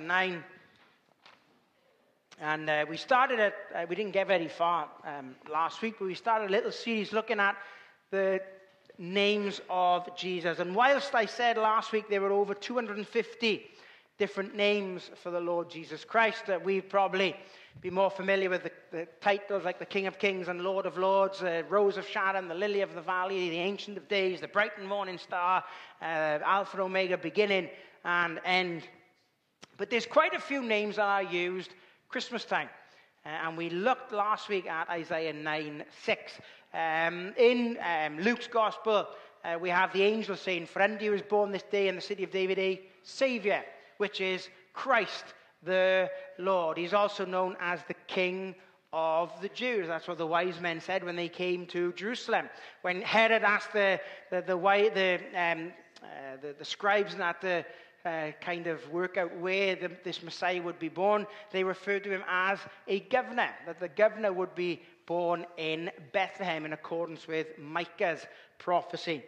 nine. And uh, we started it, uh, we didn't get very far um, last week, but we started a little series looking at the names of Jesus. And whilst I said last week there were over 250 different names for the Lord Jesus Christ, uh, we'd probably be more familiar with the, the, titles like the King of Kings and Lord of Lords, uh, Rose of Sharon, the Lily of the Valley, the Ancient of Days, the Bright and Morning Star, uh, Alpha Omega, beginning and end. But there's quite a few names that are used Christmas time. Uh, and we looked last week at Isaiah 9 6. Um, in um, Luke's Gospel, uh, we have the angel saying, For unto you is born this day in the city of David a Saviour, which is Christ the Lord. He's also known as the King of the Jews. That's what the wise men said when they came to Jerusalem. When Herod asked the, the, the, the, um, uh, the, the scribes and at the uh, kind of work out where the, this Messiah would be born, they referred to him as a governor, that the governor would be born in Bethlehem in accordance with Micah's prophecy.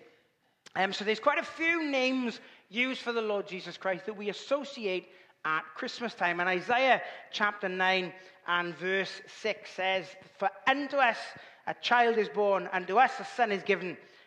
Um, so there's quite a few names used for the Lord Jesus Christ that we associate at Christmas time. And Isaiah chapter 9 and verse 6 says, For unto us a child is born, and to us a son is given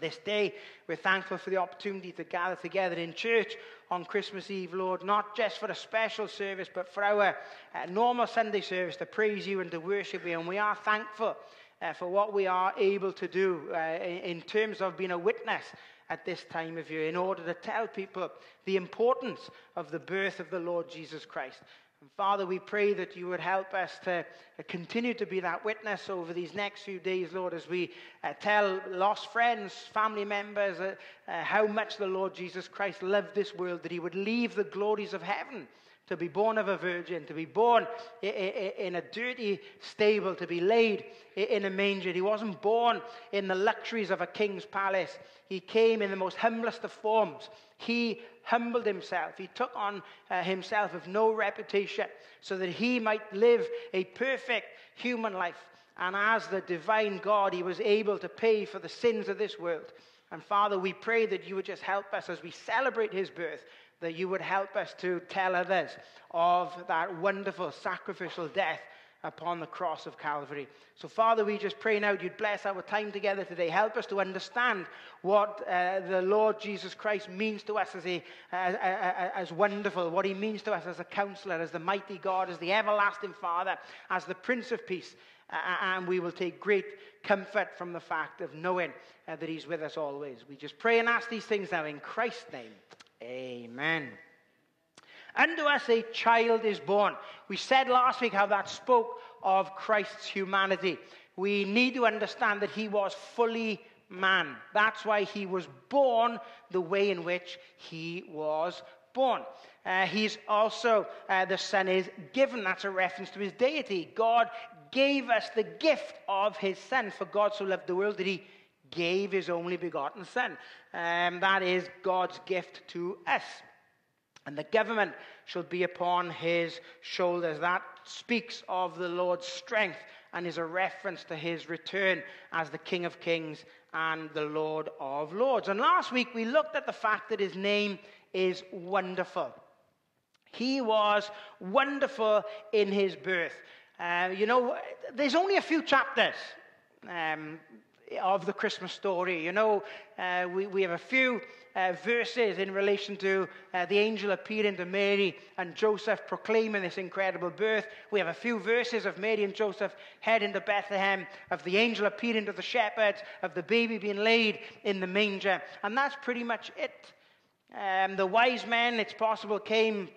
this day. We're thankful for the opportunity to gather together in church on Christmas Eve, Lord, not just for a special service, but for our uh, normal Sunday service to praise you and to worship you. And we are thankful uh, for what we are able to do uh, in terms of being a witness at this time of year in order to tell people the importance of the birth of the Lord Jesus Christ. And Father, we pray that you would help us to continue to be that witness over these next few days, Lord, as we uh, tell lost friends, family members, uh, uh, how much the Lord Jesus Christ loved this world, that he would leave the glories of heaven to be born of a virgin, to be born in a dirty stable, to be laid in a manger. He wasn't born in the luxuries of a king's palace. He came in the most humblest of forms. He humbled himself. He took on uh, himself of no reputation so that he might live a perfect human life. And as the divine God, he was able to pay for the sins of this world. And Father, we pray that you would just help us as we celebrate his birth, that you would help us to tell others of that wonderful sacrificial death upon the cross of Calvary. So, Father, we just pray now you'd bless our time together today. Help us to understand what uh, the Lord Jesus Christ means to us as, a, as, wonderful, what he means to us as a counselor, as the mighty God, as the everlasting Father, as the Prince of Peace. And we will take great comfort from the fact of knowing uh, that he's with us always. We just pray and ask these things now in Christ's name. Amen. Unto us a child is born. We said last week how that spoke of Christ's humanity. We need to understand that he was fully man. That's why he was born the way in which he was born. Uh, he's also, uh, the Son is given. That's a reference to his deity. God gave us the gift of his Son. For God so loved the world that he gave his only begotten Son. Um, that is God's gift to us. And the government shall be upon his shoulders. That speaks of the Lord's strength and is a reference to his return as the King of Kings and the Lord of Lords. And last week we looked at the fact that his name is wonderful. He was wonderful in his birth. Uh, you know, there's only a few chapters. Um, of the Christmas story. You know, uh, we, we have a few uh, verses in relation to uh, the angel appearing to Mary and Joseph proclaiming this incredible birth. We have a few verses of Mary and Joseph heading to Bethlehem, of the angel appearing to the shepherds, of the baby being laid in the manger. And that's pretty much it. Um, the wise men, it's possible, came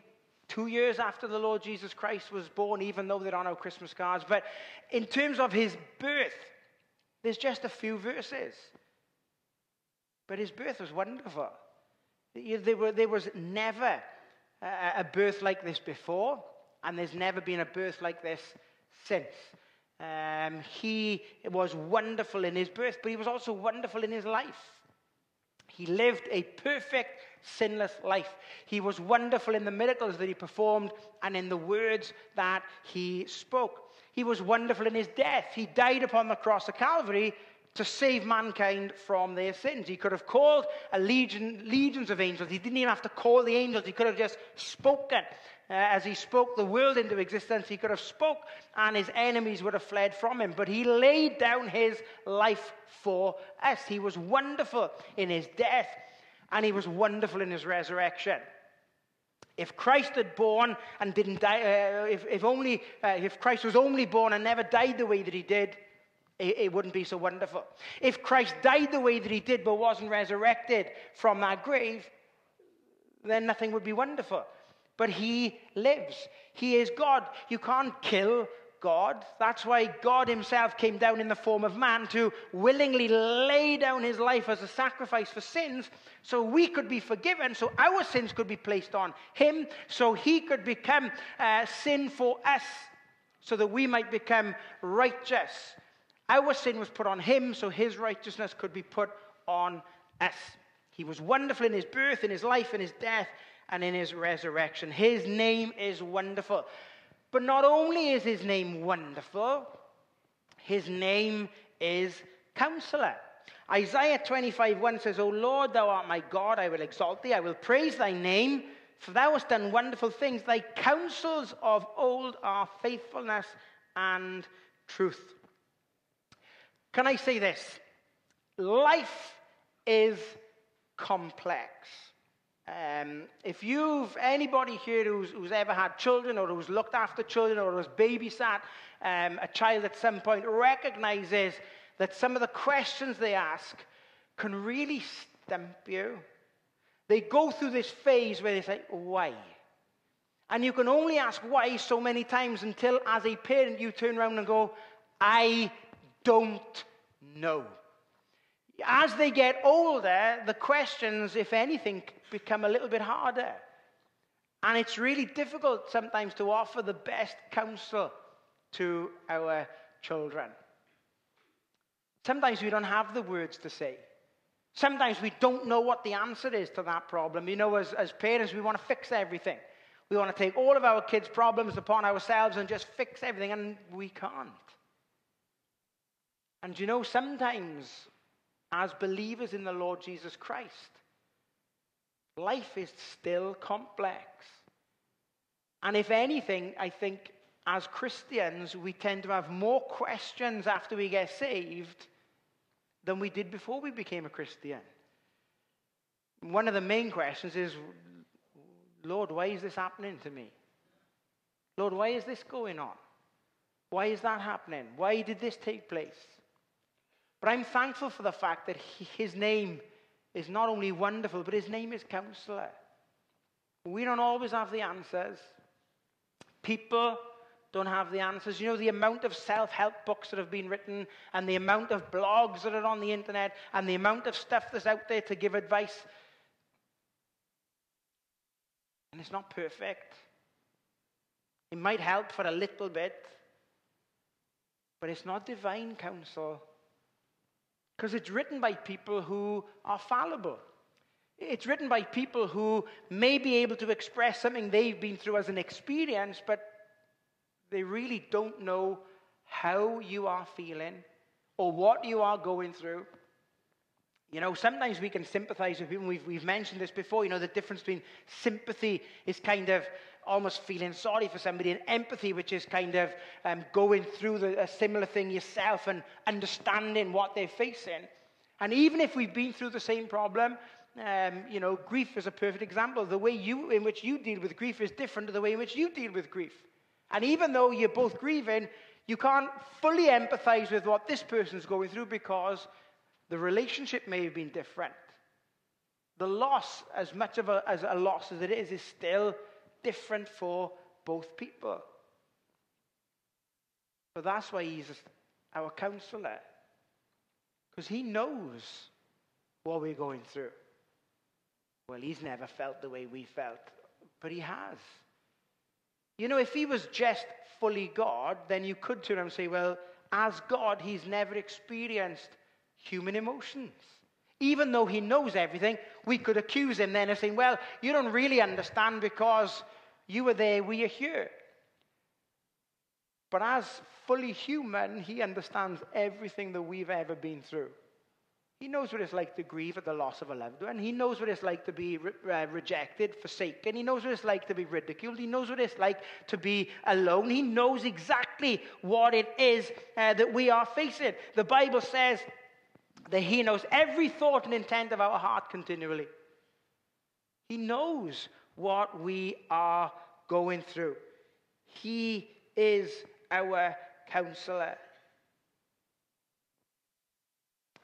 two years after the Lord Jesus Christ was born, even though there are no Christmas cards. But in terms of his birth, there's just a few verses. But his birth was wonderful. There, was never a birth like this before, and there's never been a birth like this since. Um, he was wonderful in his birth, but he was also wonderful in his life. He lived a perfect, sinless life. He was wonderful in the miracles that he performed and in the words that he spoke. He was wonderful in his death. He died upon the cross of Calvary to save mankind from their sins. He could have called a legion, legions of angels. He didn't even have to call the angels. He could have just spoken. Uh, as he spoke the world into existence, he could have spoke and his enemies would have fled from him. But he laid down his life for us. He was wonderful in his death and he was wonderful in his resurrection. If Christ had born and didn't die, uh, if, if, only, uh, if Christ was only born and never died the way that he did, it, it wouldn't be so wonderful. If Christ died the way that he did but wasn't resurrected from that grave, then nothing would be wonderful. But he lives. He is God. You can't kill God. That's why God himself came down in the form of man to willingly lay down his life as a sacrifice for sins so we could be forgiven, so our sins could be placed on him, so he could become uh, sin for us, so that we might become righteous. Our sin was put on him, so his righteousness could be put on us. He was wonderful in his birth, in his life, in his death, and in his resurrection. His name is wonderful. But not only is his name wonderful, his name is counselor. Isaiah 25 1 says, O Lord, thou art my God, I will exalt thee, I will praise thy name, for thou hast done wonderful things. Thy counsels of old are faithfulness and truth. Can I say this? Life is complex. Um, if you've anybody here who's, who's, ever had children or who's looked after children or who's babysat um, a child at some point recognizes that some of the questions they ask can really stump you. They go through this phase where they say, Why? And you can only ask why so many times until, as a parent, you turn around and go, I don't know. As they get older, the questions, if anything, become a little bit harder. And it's really difficult sometimes to offer the best counsel to our children. Sometimes we don't have the words to say. Sometimes we don't know what the answer is to that problem. You know, as, as parents, we want to fix everything. We want to take all of our kids' problems upon ourselves and just fix everything, and we can't. And you know, sometimes as believers in the Lord Jesus Christ, life is still complex. And if anything, I think as Christians, we tend to have more questions after we get saved than we did before we became a Christian. One of the main questions is Lord, why is this happening to me? Lord, why is this going on? Why is that happening? Why did this take place? But I'm thankful for the fact that he, his name is not only wonderful, but his name is counselor. We don't always have the answers. People don't have the answers. You know, the amount of self help books that have been written, and the amount of blogs that are on the internet, and the amount of stuff that's out there to give advice. And it's not perfect. It might help for a little bit, but it's not divine counsel. Because it's written by people who are fallible. It's written by people who may be able to express something they've been through as an experience, but they really don't know how you are feeling or what you are going through. You know, sometimes we can sympathize with people. We've, we've mentioned this before. You know, the difference between sympathy is kind of almost feeling sorry for somebody, and empathy, which is kind of um, going through the, a similar thing yourself and understanding what they're facing. And even if we've been through the same problem, um, you know, grief is a perfect example. The way you, in which you deal with grief is different to the way in which you deal with grief. And even though you're both grieving, you can't fully empathize with what this person's going through because the relationship may have been different. The loss, as much of a, as a loss as it is, is still different for both people. But that's why he's our counselor. Because he knows what we're going through. Well, he's never felt the way we felt, but he has. You know, if he was just fully God, then you could turn around and say, well, as God, he's never experienced human emotions. Even though he knows everything, we could accuse him then of saying, well, you don't really understand because you were there, we are here. But as fully human, he understands everything that we've ever been through. He knows what it's like to grieve at the loss of a loved one. He knows what it's like to be re- uh, rejected, forsaken. He knows what it's like to be ridiculed. He knows what it's like to be alone. He knows exactly what it is uh, that we are facing. The Bible says that He knows every thought and intent of our heart continually. He knows what we are going through. He is our counselor.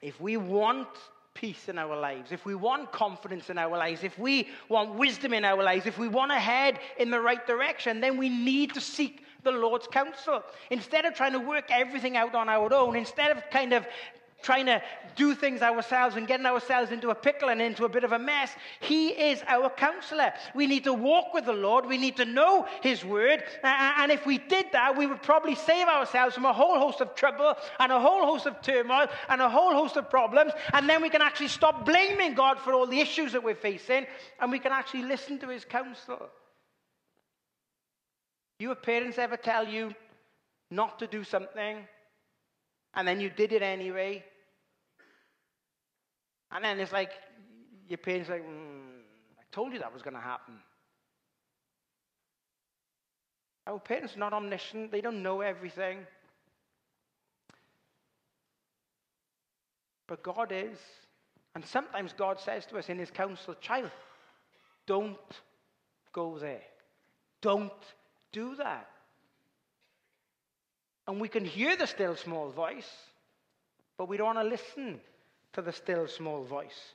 If we want peace in our lives, if we want confidence in our lives, if we want wisdom in our lives, if we want to head in the right direction, then we need to seek the Lord's counsel. Instead of trying to work everything out on our own, instead of kind of trying to do things ourselves and getting ourselves into a pickle and into a bit of a mess. He is our counselor. We need to walk with the Lord. We need to know His word. And if we did that, we would probably save ourselves from a whole host of trouble and a whole host of turmoil and a whole host of problems. And then we can actually stop blaming God for all the issues that we're facing and we can actually listen to His counsel. Your parents ever tell you not to do something and then you did it anyway? And then it's like, your parents like, mm, I told you that was going to happen. Our parents are not omniscient, they don't know everything. But God is. And sometimes God says to us in His counsel, child, don't go there. Don't do that. And we can hear the still small voice, but we don't want to listen to the still small voice.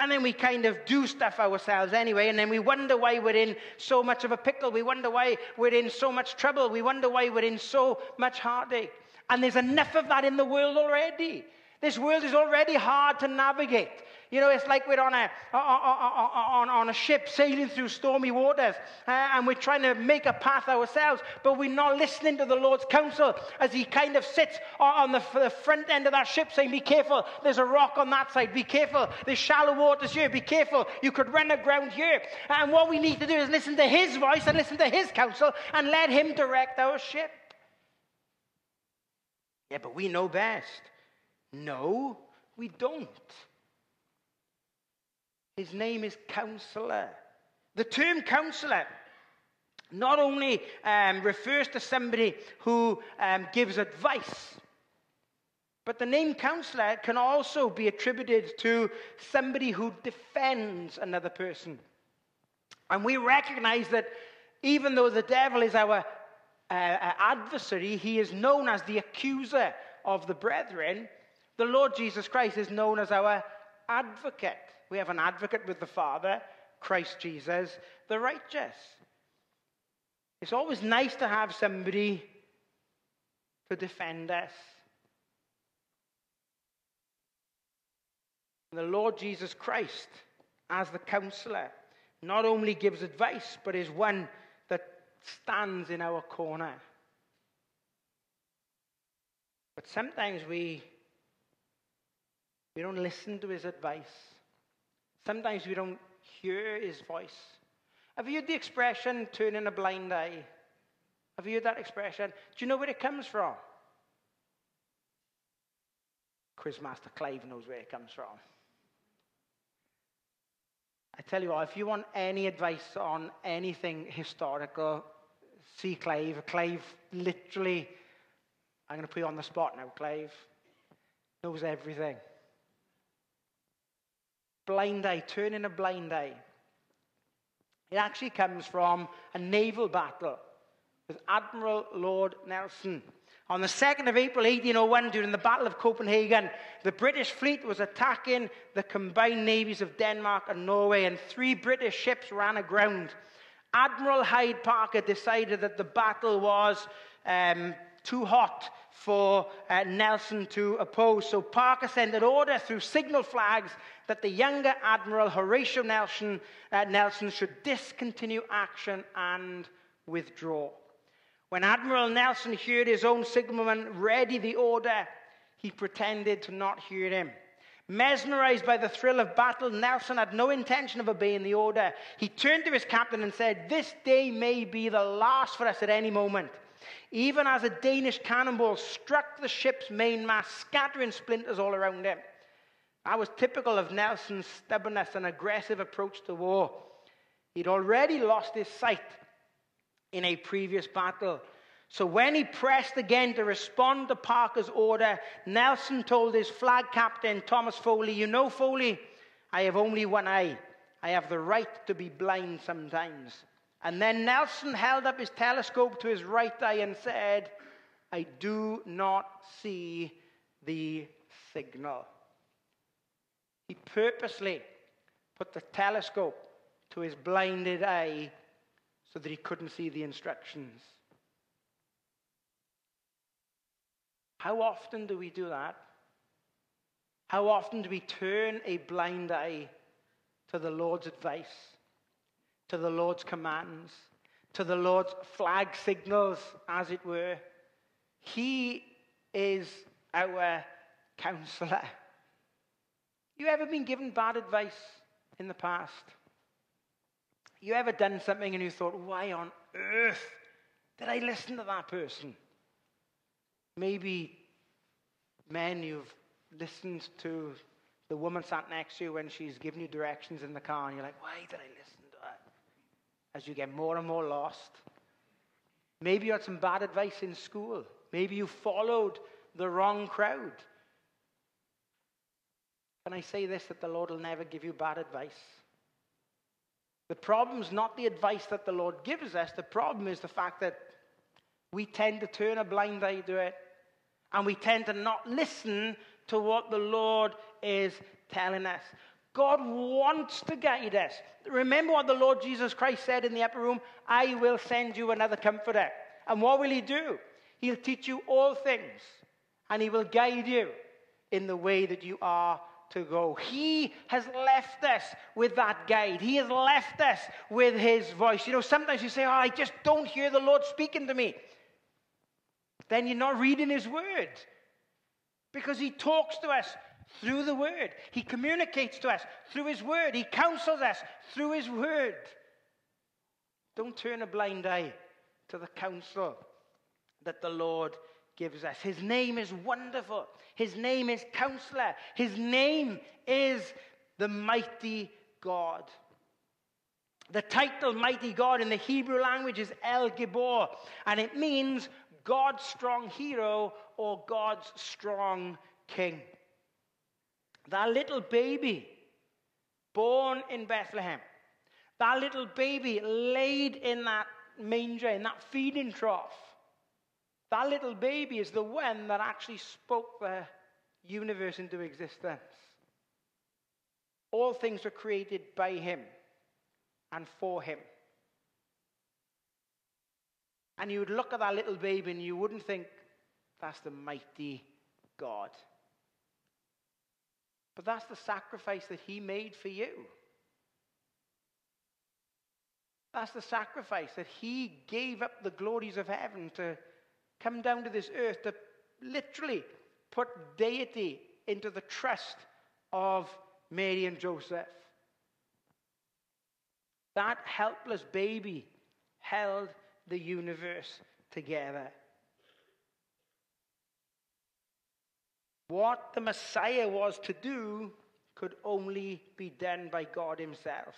And then we kind of do stuff ourselves anyway, and then we wonder why we're in so much of a pickle. We wonder why we're in so much trouble. We wonder why we're in so much heartache. And there's enough of that in the world already. This world is already hard to navigate. You know, it's like we're on a, on, on a ship sailing through stormy waters uh, and we're trying to make a path ourselves, but we're not listening to the Lord's counsel as He kind of sits on the, the front end of that ship saying, Be careful, there's a rock on that side. Be careful, there's shallow waters here. Be careful, you could run aground here. And what we need to do is listen to His voice and listen to His counsel and let Him direct our ship. Yeah, but we know best. No, we don't. His name is Counselor. The term counselor not only um, refers to somebody who um, gives advice, but the name counselor can also be attributed to somebody who defends another person. And we recognize that even though the devil is our uh, uh adversary, he is known as the accuser of the brethren. The Lord Jesus Christ is known as our advocate. We have an advocate with the Father, Christ Jesus, the righteous. It's always nice to have somebody to defend us. The Lord Jesus Christ, as the counselor, not only gives advice, but is one that stands in our corner. But sometimes we, we don't listen to his advice. Sometimes we don't hear his voice. Have you heard the expression, turning a blind eye? Have you heard that expression? Do you know where it comes from? Quizmaster Clive knows where it comes from. I tell you what, if you want any advice on anything historical, see Clive. Clive literally, I'm going to put you on the spot now, Clive, knows everything blind eye, turning a blind eye. It actually comes from a naval battle with Admiral Lord Nelson. On the 2nd of April 1801, during the Battle of Copenhagen, the British fleet was attacking the combined navies of Denmark and Norway, and three British ships ran aground. Admiral Hyde Parker decided that the battle was um, too hot for uh, Nelson to oppose. So Parker sent an order through signal flags that the younger Admiral Horatio Nelson, uh, Nelson should discontinue action and withdraw. When Admiral Nelson heard his own signalman ready the order, he pretended to not hear him. Mesmerized by the thrill of battle, Nelson had no intention of obeying the order. He turned to his captain and said, This day may be the last for us at any moment. Even as a Danish cannonball struck the ship's mainmast, scattering splinters all around him. That was typical of Nelson's stubbornness and aggressive approach to war. He'd already lost his sight in a previous battle. So when he pressed again to respond to Parker's order, Nelson told his flag captain, Thomas Foley, You know, Foley, I have only one eye. I have the right to be blind sometimes. And then Nelson held up his telescope to his right eye and said, I do not see the signal. He purposely put the telescope to his blinded eye so that he couldn't see the instructions. How often do we do that? How often do we turn a blind eye to the Lord's advice, to the Lord's commands, to the Lord's flag signals, as it were? He is our counselor. You ever been given bad advice in the past? You ever done something and you thought, why on earth did I listen to that person? Maybe men, you've listened to the woman sat next to you when she's giving you directions in the car, and you're like, why did I listen to her? As you get more and more lost. Maybe you had some bad advice in school. Maybe you followed the wrong crowd. Can I say this that the Lord will never give you bad advice? The problem is not the advice that the Lord gives us, the problem is the fact that we tend to turn a blind eye to it and we tend to not listen to what the Lord is telling us. God wants to guide us. Remember what the Lord Jesus Christ said in the upper room I will send you another comforter. And what will he do? He'll teach you all things, and he will guide you in the way that you are to go. He has left us with that guide. He has left us with his voice. You know, sometimes you say, Oh, I just don't hear the Lord speaking to me. Then you're not reading his word. Because he talks to us through the word, he communicates to us through his word, he counsels us through his word. Don't turn a blind eye to the counsel that the Lord gives us. His name is wonderful. His name is counselor. His name is the mighty God. The title mighty God in the Hebrew language is El Gibor, and it means God's strong hero or God's strong king. That little baby born in Bethlehem, that little baby laid in that manger, in that feeding trough, that little baby is the one that actually spoke the universe into existence. All things were created by him and for him. And you would look at that little baby and you wouldn't think, that's the mighty God. But that's the sacrifice that he made for you. That's the sacrifice that he gave up the glories of heaven to come down to this earth to literally put deity into the trust of Mary and Joseph. That helpless baby held the universe together. What the Messiah was to do could only be done by God Himself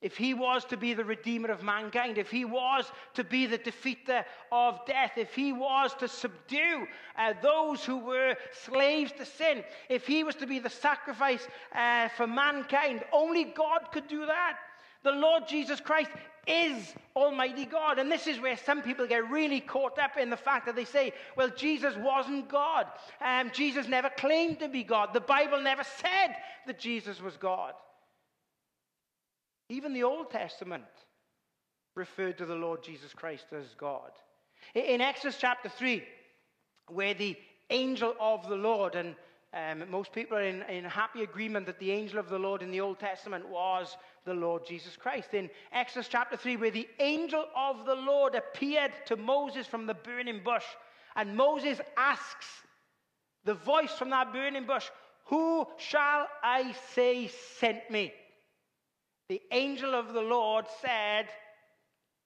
if he was to be the redeemer of mankind, if he was to be the defeater of death, if he was to subdue uh, those who were slaves to sin, if he was to be the sacrifice uh, for mankind, only God could do that. The Lord Jesus Christ is Almighty God. And this is where some people get really caught up in the fact that they say, well, Jesus wasn't God. Um, Jesus never claimed to be God. The Bible never said that Jesus was God. Even the Old Testament referred to the Lord Jesus Christ as God. In Exodus chapter 3, where the angel of the Lord, and um, most people are in, in happy agreement that the angel of the Lord in the Old Testament was the Lord Jesus Christ. In Exodus chapter 3, where the angel of the Lord appeared to Moses from the burning bush, and Moses asks the voice from that burning bush, Who shall I say sent me? The angel of the Lord said,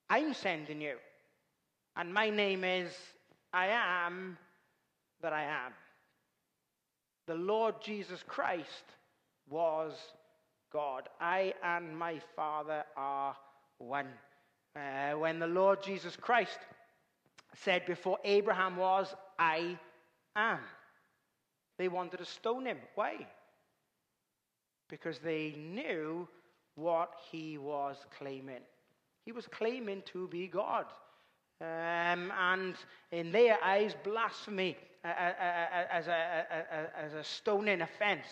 I'm sending you. And my name is I am that I am the Lord Jesus Christ was God. I and my Father are one. Uh, when the Lord Jesus Christ said, Before Abraham was, I am, they wanted to stone him. Why? Because they knew what he was claiming. He was claiming to be God. Um, and in their eyes, blasphemy as a, as a stoning offense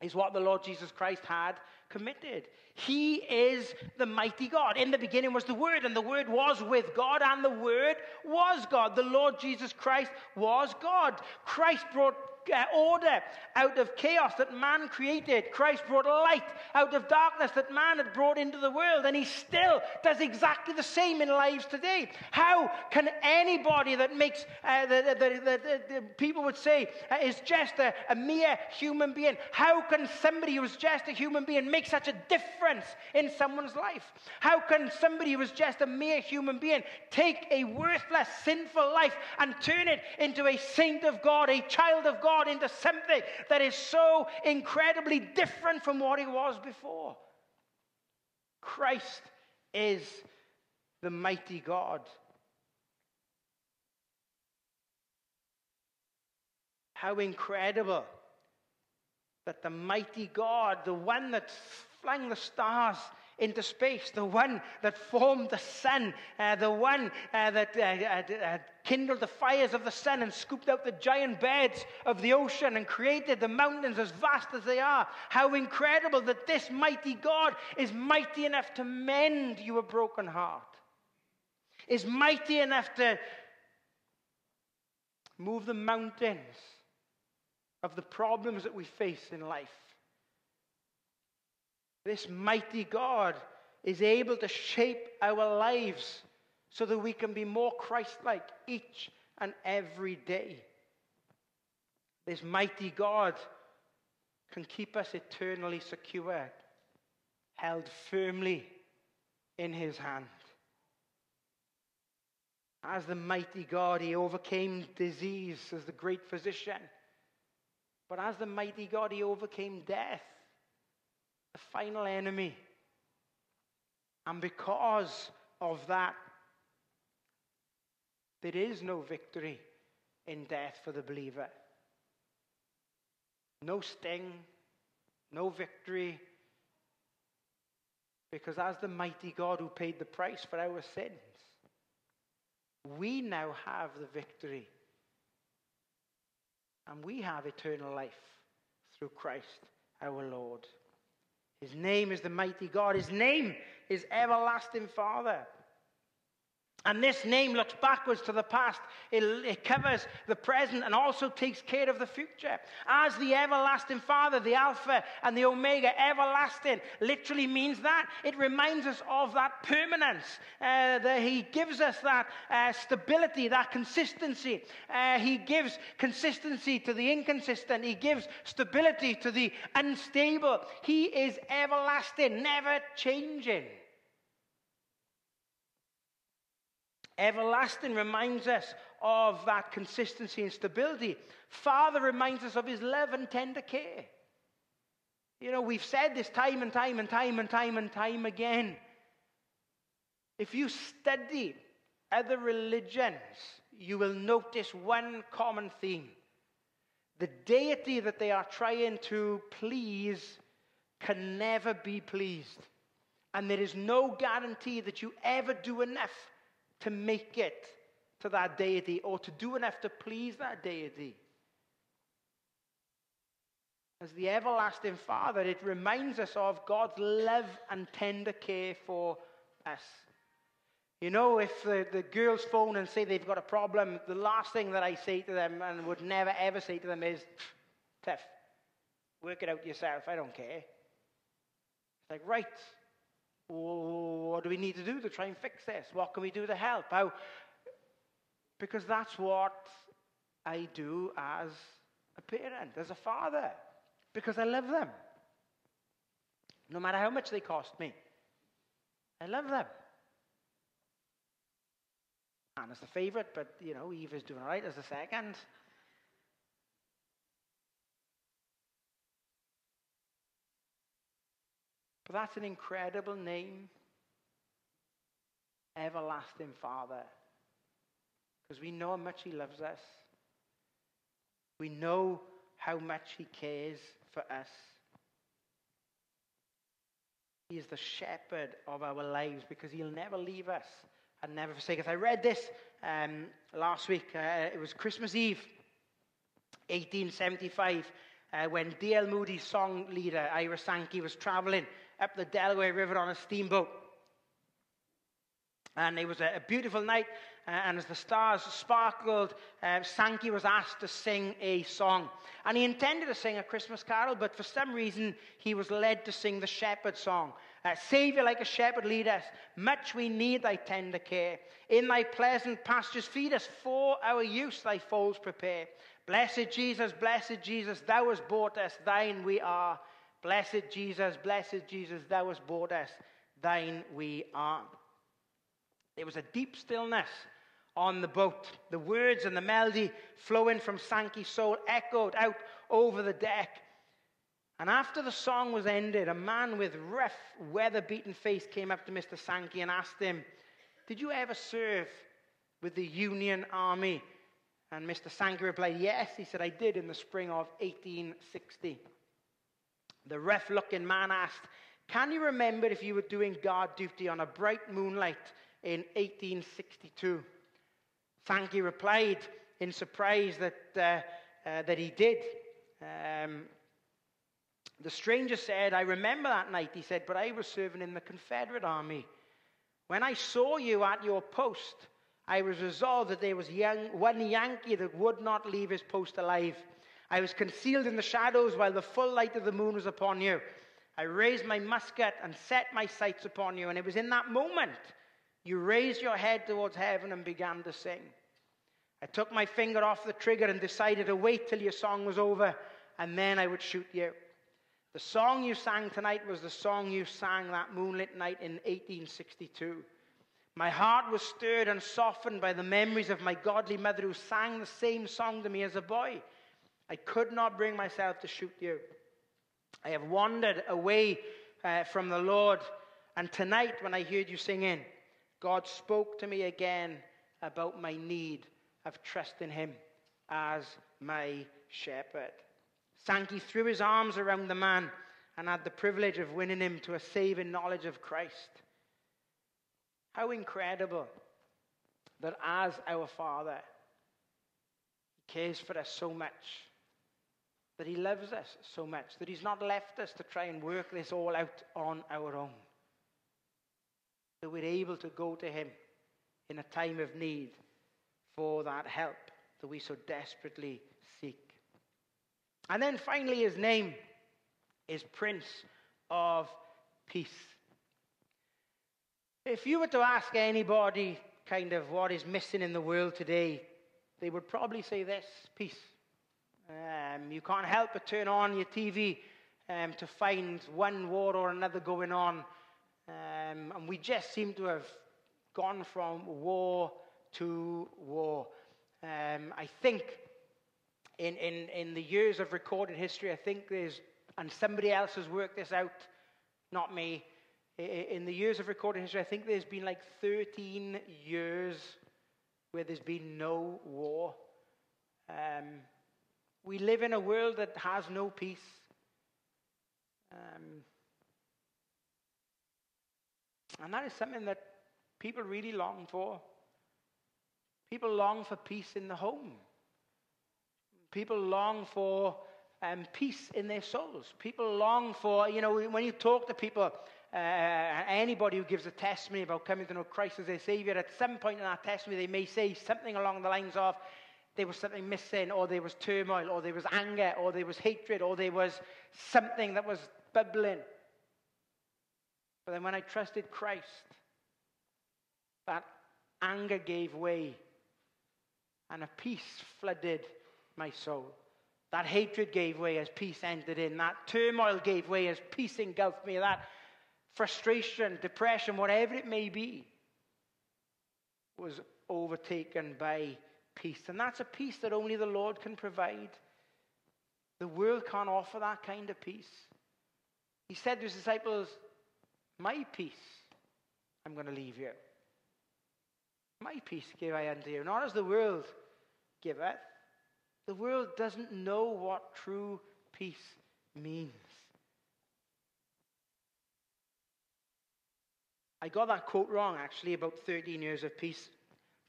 is what the Lord Jesus Christ had committed. He is the mighty God. In the beginning was the Word, and the Word was with God, and the Word was God. The Lord Jesus Christ was God. Christ brought uh, order out of chaos that man created. Christ brought light out of darkness that man had brought into the world, and he still does exactly the same in lives today. How can anybody that makes, uh, the, the, people would say, uh, is just a, a mere human being, how can somebody who's just a human being make such a difference in someone's life? How can somebody who is just a mere human being take a worthless, sinful life and turn it into a saint of God, a child of God? God into something that is so incredibly different from what he was before. Christ is the mighty God. How incredible that the mighty God, the one that flung the stars into space, the one that formed the sun, uh, the one uh, that uh, uh, uh, kindled the fires of the sun and scooped out the giant beds of the ocean and created the mountains as vast as they are. How incredible that this mighty God is mighty enough to mend your broken heart, is mighty enough to move the mountains of the problems that we face in life. This mighty God is able to shape our lives so that we can be more Christ like each and every day. This mighty God can keep us eternally secure, held firmly in his hand. As the mighty God, he overcame disease as the great physician. But as the mighty God, he overcame death the final enemy. And because of that, there is no victory in death for the believer. No sting, no victory. Because as the mighty God who paid the price for our sins, we now have the victory. And we have eternal life through Christ our Lord. His name is the mighty God. His name is everlasting Father. And this name looks backwards to the past. It, it, covers the present and also takes care of the future. As the everlasting Father, the Alpha and the Omega, everlasting, literally means that. It reminds us of that permanence. Uh, that he gives us that uh, stability, that consistency. Uh, he gives consistency to the inconsistent. He gives stability to the unstable. He is everlasting, never changing. Everlasting reminds us of that consistency and stability. Father reminds us of his love and tender care. You know, we've said this time and time and time and time and time again. If you study other religions, you will notice one common theme. The deity that they are trying to please can never be pleased. And there is no guarantee that you ever do enough to make it to that deity or to do enough to please that deity. As the everlasting Father, it reminds us of God's love and tender care for us. You know, if the, the girls phone and say they've got a problem, the last thing that I say to them and would never ever say to them is, Tough. Work it out yourself. I don't care. It's like, right. What do we need to do to try and fix this? What can we do to help? How? Because that's what I do as a parent, as a father, because I love them. No matter how much they cost me, I love them. Anna's the favorite, but you know, Eve is doing all right as the second. But that's an incredible name. Everlasting Father. Because we know how much He loves us. We know how much He cares for us. He is the shepherd of our lives because He'll never leave us and never forsake us. I read this um, last week. Uh, it was Christmas Eve, 1875, uh, when D.L. Moody's song leader, Ira Sankey, was traveling up the Delaware River on a steamboat. And it was a, a beautiful night, uh, and as the stars sparkled, uh, Sankey was asked to sing a song. And he intended to sing a Christmas carol, but for some reason, he was led to sing the shepherd song. Uh, Savior, like a shepherd, lead us. Much we need thy tender care. In thy pleasant pastures, feed us. For our use, thy folds prepare. Blessed Jesus, blessed Jesus, thou hast bought us, thine we are. Blessed Jesus, blessed Jesus, thou hast bought us, thine we are. There was a deep stillness on the boat. The words and the melody flowing from Sankey's soul echoed out over the deck. And after the song was ended, a man with rough, weather beaten face came up to Mr. Sankey and asked him, Did you ever serve with the Union Army? And Mr. Sankey replied, Yes. He said, I did in the spring of 1860. The rough looking man asked, Can you remember if you were doing guard duty on a bright moonlight in 1862? Sankey replied in surprise that, uh, uh, that he did. Um, the stranger said, I remember that night, he said, but I was serving in the Confederate Army. When I saw you at your post, I was resolved that there was young, one Yankee that would not leave his post alive. I was concealed in the shadows while the full light of the moon was upon you. I raised my musket and set my sights upon you. And it was in that moment you raised your head towards heaven and began to sing. I took my finger off the trigger and decided to wait till your song was over, and then I would shoot you. The song you sang tonight was the song you sang that moonlit night in 1862. My heart was stirred and softened by the memories of my godly mother who sang the same song to me as a boy. I could not bring myself to shoot you. I have wandered away uh, from the Lord, and tonight, when I heard you singing, God spoke to me again about my need of trusting Him as my shepherd. Sankey threw his arms around the man and had the privilege of winning him to a saving knowledge of Christ. How incredible that as our Father, He cares for us so much that He loves us so much, that He's not left us to try and work this all out on our own. That we're able to go to Him in a time of need for that help that we so desperately seek. And then finally, His name is Prince of Peace. If you were to ask anybody kind of what is missing in the world today, they would probably say this peace. Um, you can't help but turn on your TV um, to find one war or another going on. Um, and we just seem to have gone from war to war. Um, I think in, in, in the years of recorded history, I think there's, and somebody else has worked this out, not me. In the years of recorded history, I think there's been like 13 years where there's been no war. Um, we live in a world that has no peace. Um, and that is something that people really long for. People long for peace in the home. People long for um, peace in their souls. People long for, you know, when you talk to people, uh, anybody who gives a testimony about coming to know Christ as their Savior, at some point in that testimony, they may say something along the lines of, there was something missing, or there was turmoil, or there was anger, or there was hatred, or there was something that was bubbling. But then when I trusted Christ, that anger gave way, and a peace flooded my soul. That hatred gave way as peace entered in. That turmoil gave way as peace engulfed me. That frustration, depression, whatever it may be, was overtaken by peace. And that's a peace that only the Lord can provide. The world can't offer that kind of peace. He said to his disciples, My peace I'm going to leave you. My peace give I unto you, not as the world giveth. The world doesn't know what true peace means. I got that quote wrong, actually, about 13 years of peace.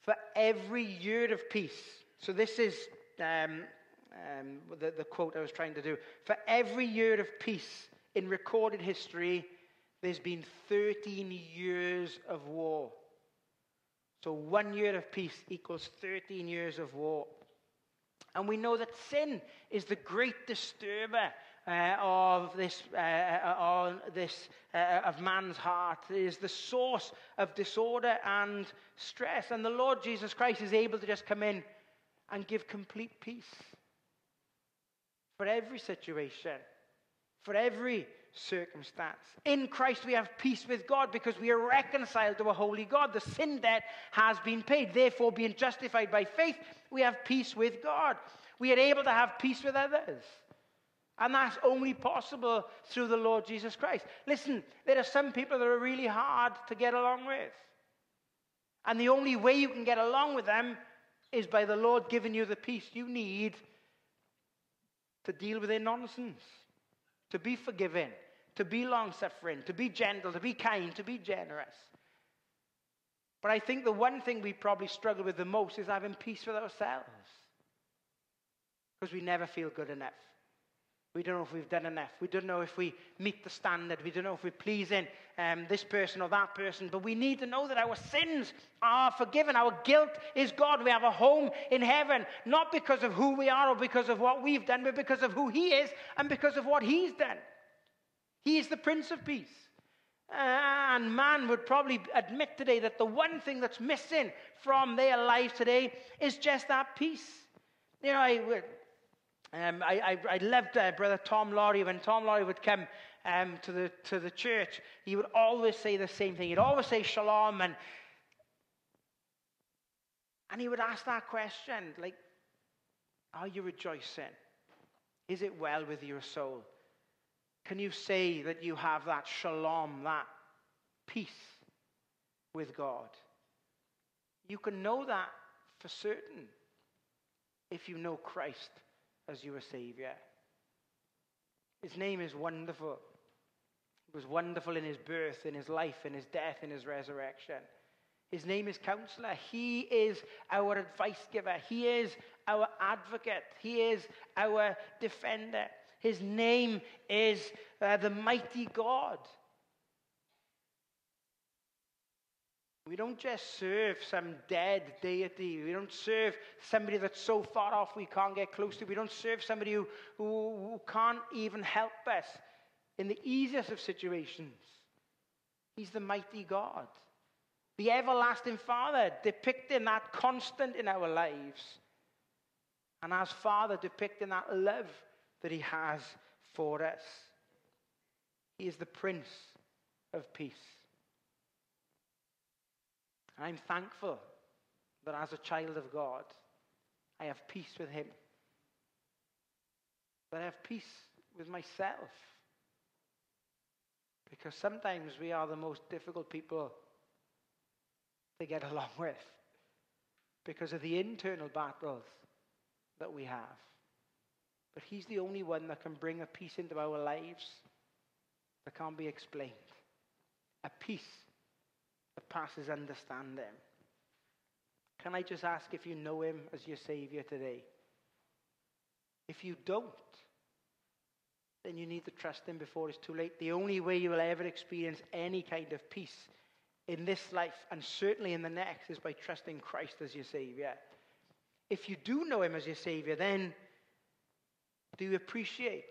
For every year of peace, so this is um, um, the, the quote I was trying to do. For every year of peace in recorded history, there's been 13 years of war. So one year of peace equals 13 years of war. And we know that sin is the great disturber uh, of this, uh, uh, this uh, of man's heart. Is the source of disorder and stress. And the Lord Jesus Christ is able to just come in and give complete peace for every situation, for every circumstance. In Christ, we have peace with God because we are reconciled to a holy God. The sin debt has been paid. Therefore, being justified by faith, we have peace with God. We are able to have peace with others. And that's only possible through the Lord Jesus Christ. Listen, there are some people that are really hard to get along with. And the only way you can get along with them is by the Lord giving you the peace you need to deal with their nonsense to be forgiving, to be long suffering, to be gentle, to be kind, to be generous. But I think the one thing we probably struggle with the most is having peace with ourselves. Because we never feel good enough. We don't know if we've done enough. We don't know if we meet the standard. We don't know if we're pleasing um, this person or that person. But we need to know that our sins are forgiven. Our guilt is God. We have a home in heaven, not because of who we are or because of what we've done, but because of who He is and because of what He's done. He is the Prince of Peace. And man would probably admit today that the one thing that's missing from their lives today is just that peace. You know, I um, I, I, I, loved uh, Brother Tom Laurie. When Tom Laurie would come um, to, the, to the church, he would always say the same thing. He'd always say shalom. And, and he would ask that question like, Are you rejoicing? Is it well with your soul? Can you say that you have that shalom, that peace with God? You can know that for certain if you know Christ as your Savior. His name is wonderful. He was wonderful in his birth, in his life, in his death, in his resurrection. His name is Counselor. He is our advice giver. He is our advocate. He is our defender. His name is uh, the mighty God. We don't just serve some dead deity. We don't serve somebody that's so far off we can't get close to. We don't serve somebody who, who, who can't even help us in the easiest of situations. He's the mighty God, the everlasting Father, depicting that constant in our lives. And as Father, depicting that love that He has for us. He is the Prince of Peace. I'm thankful that as a child of God, I have peace with Him. That I have peace with myself. Because sometimes we are the most difficult people to get along with because of the internal battles that we have. But He's the only one that can bring a peace into our lives that can't be explained. A peace that passes understanding. Can I just ask if you know him as your Savior today? If you don't, then you need to trust him before it's too late. The only way you will ever experience any kind of peace in this life and certainly in the next is by trusting Christ as your Savior. if you do know him as your Savior, then do you appreciate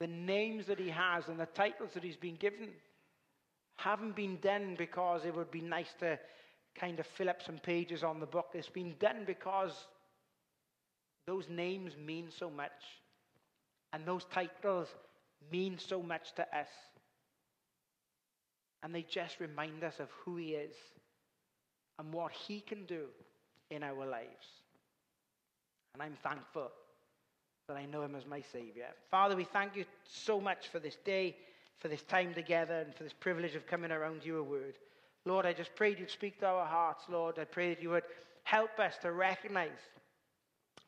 the names that he has and the titles that he's been given? Haven't been done because it would be nice to kind of fill up some pages on the book. It's been done because those names mean so much. And those titles mean so much to us. And they just remind us of who He is and what He can do in our lives. And I'm thankful that I know Him as my Savior. Father, we thank you so much for this day, for this time together, and for this privilege of coming around your word. Lord, I just pray you'd speak to our hearts, Lord. I pray that you would help us to recognize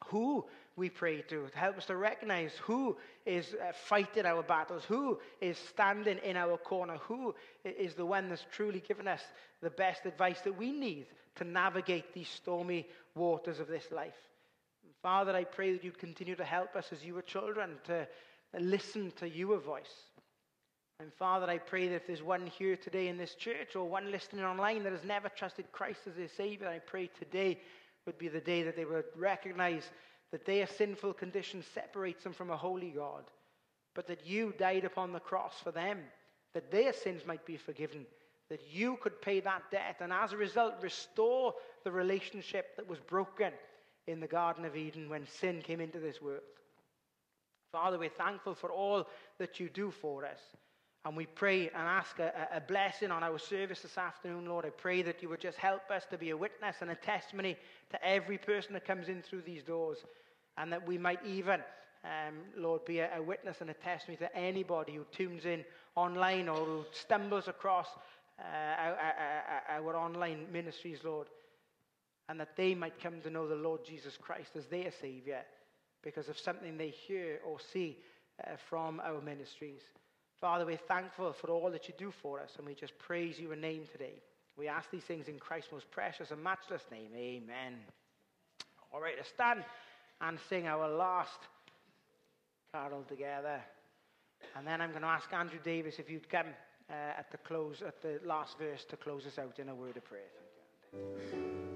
who we pray to. Help us to recognize who is uh, fighting our battles, who is standing in our corner, who is the one that's truly given us the best advice that we need to navigate these stormy waters of this life. Father, I pray that you'd continue to help us as your children to listen to your voice. And Father, I pray that if there's one here today in this church or one listening online that has never trusted Christ as their Savior, I pray today would be the day that they would recognize that their sinful condition separates them from a holy God, but that you died upon the cross for them, that their sins might be forgiven, that you could pay that debt, and as a result, restore the relationship that was broken in the Garden of Eden when sin came into this world. Father, we're thankful for all that you do for us. And we pray and ask a, a, blessing on our service this afternoon, Lord. I pray that you would just help us to be a witness and a testimony to every person that comes in through these doors. And that we might even, um, Lord, be a, a, witness and a testimony to anybody who tunes in online or who stumbles across uh, our, our, our online ministries, Lord. And that they might come to know the Lord Jesus Christ as their Savior because of something they hear or see uh, from our ministries. Father, we're thankful for all that you do for us, and we just praise your name today. We ask these things in Christ's most precious and matchless name. Amen. All right, let's stand and sing our last carol together. And then I'm going to ask Andrew Davis if you'd come uh, at the close, at the last verse to close us out in a word of prayer.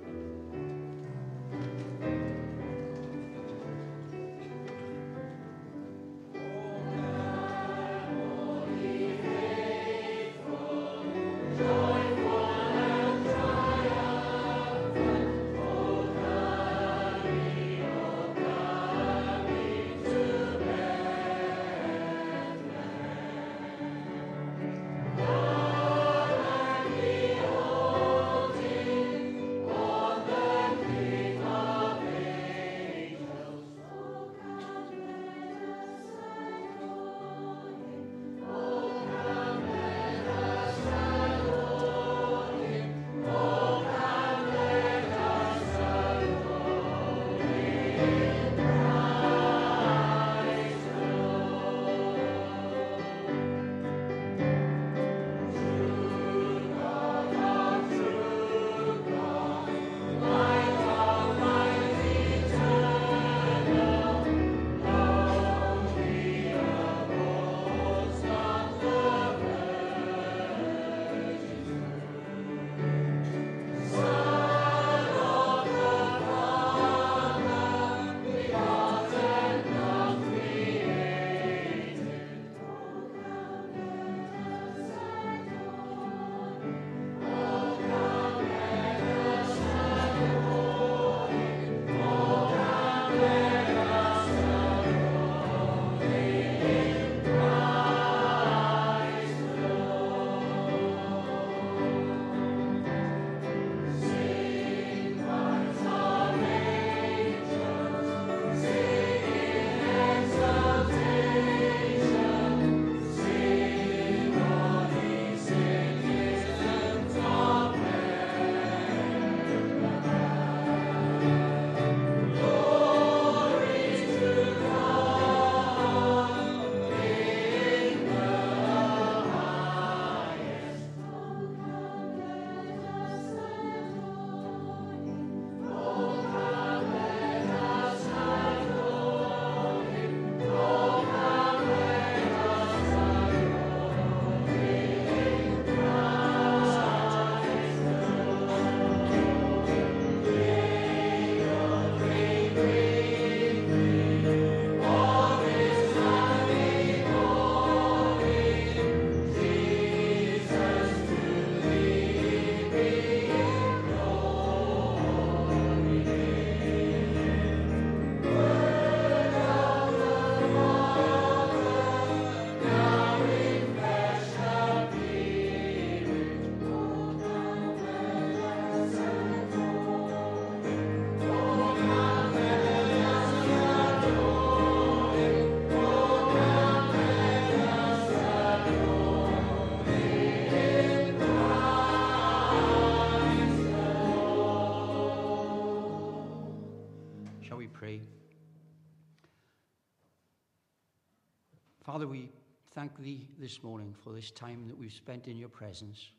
Thank Thee this morning for this time that we've spent in Your presence.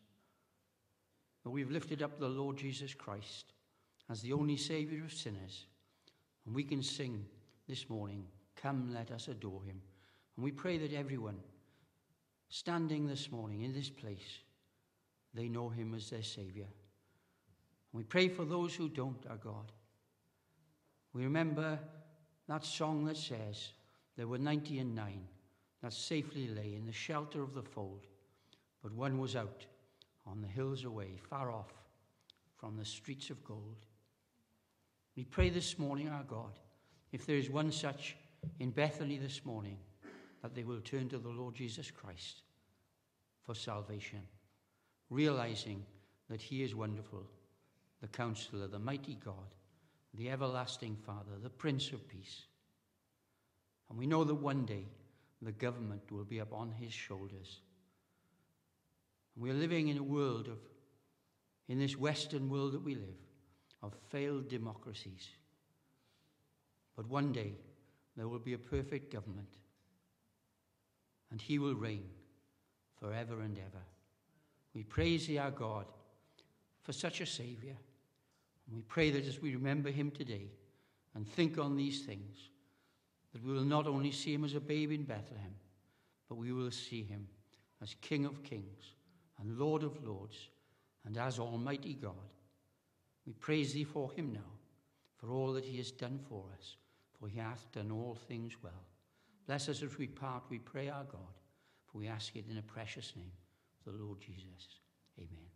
That we've lifted up the Lord Jesus Christ as the only Saviour of sinners. And we can sing this morning, Come, let us adore Him. And we pray that everyone standing this morning in this place, they know Him as their Saviour. And we pray for those who don't, our God. We remember that song that says, There were ninety and nine that safely lay in the shelter of the fold, but one was out on the hills away, far off from the streets of gold. We pray this morning, our God, if there is one such in Bethany this morning, that they will turn to the Lord Jesus Christ for salvation, realizing that He is wonderful, the Counselor, the mighty God, the everlasting Father, the Prince of Peace. And we know that one day the government will be upon His shoulders. We're living in a world of, in this Western world that we live, of failed democracies. But one day there will be a perfect government, and He will reign forever and ever. We praise Thee, our God, for such a Saviour. And we pray that as we remember Him today and think on these things, that we will not only see Him as a babe in Bethlehem, but we will see Him as King of kings and Lord of lords and as Almighty God. We praise Thee for Him now, for all that He has done for us, for He hath done all things well. Bless us as we part, we pray, our God. For we ask it in a precious name, the Lord Jesus. Amen.